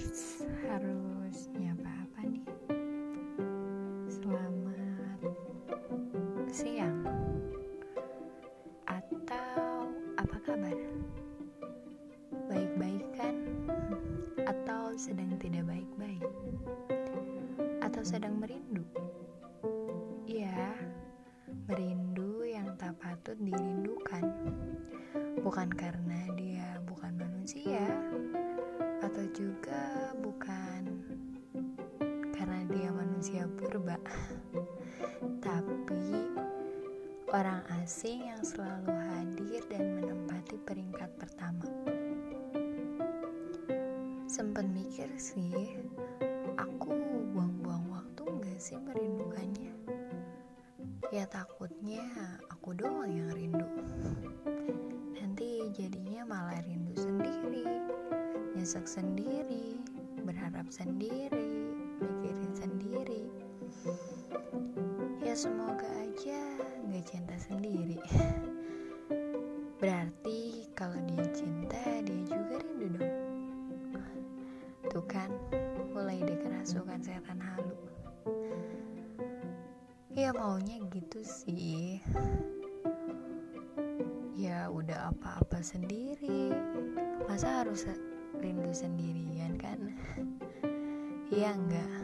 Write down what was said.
first harus nyapa apa nih? Selamat siang atau apa kabar? Baik-baik kan? Atau sedang tidak baik-baik? Atau sedang merindu? Ya, merindu yang tak patut dirindukan. Bukan karena dia juga bukan karena dia manusia purba. Tapi orang asing yang selalu hadir dan menempati peringkat pertama. Sempat mikir sih, aku buang-buang waktu gak sih merindukannya? Ya takutnya aku doang yang rindu. Nanti jadinya malah rindu sendiri, nyesek sendiri, berharap sendiri, mikirin sendiri. Ya semoga aja gak cinta sendiri. Berarti kalau dia cinta dia juga rindu dong. Tuh kan mulai dikerasukan setan halu. Ya maunya gitu sih. Ya udah apa-apa sendiri. Masa harus rindu sendirian kan? Iya enggak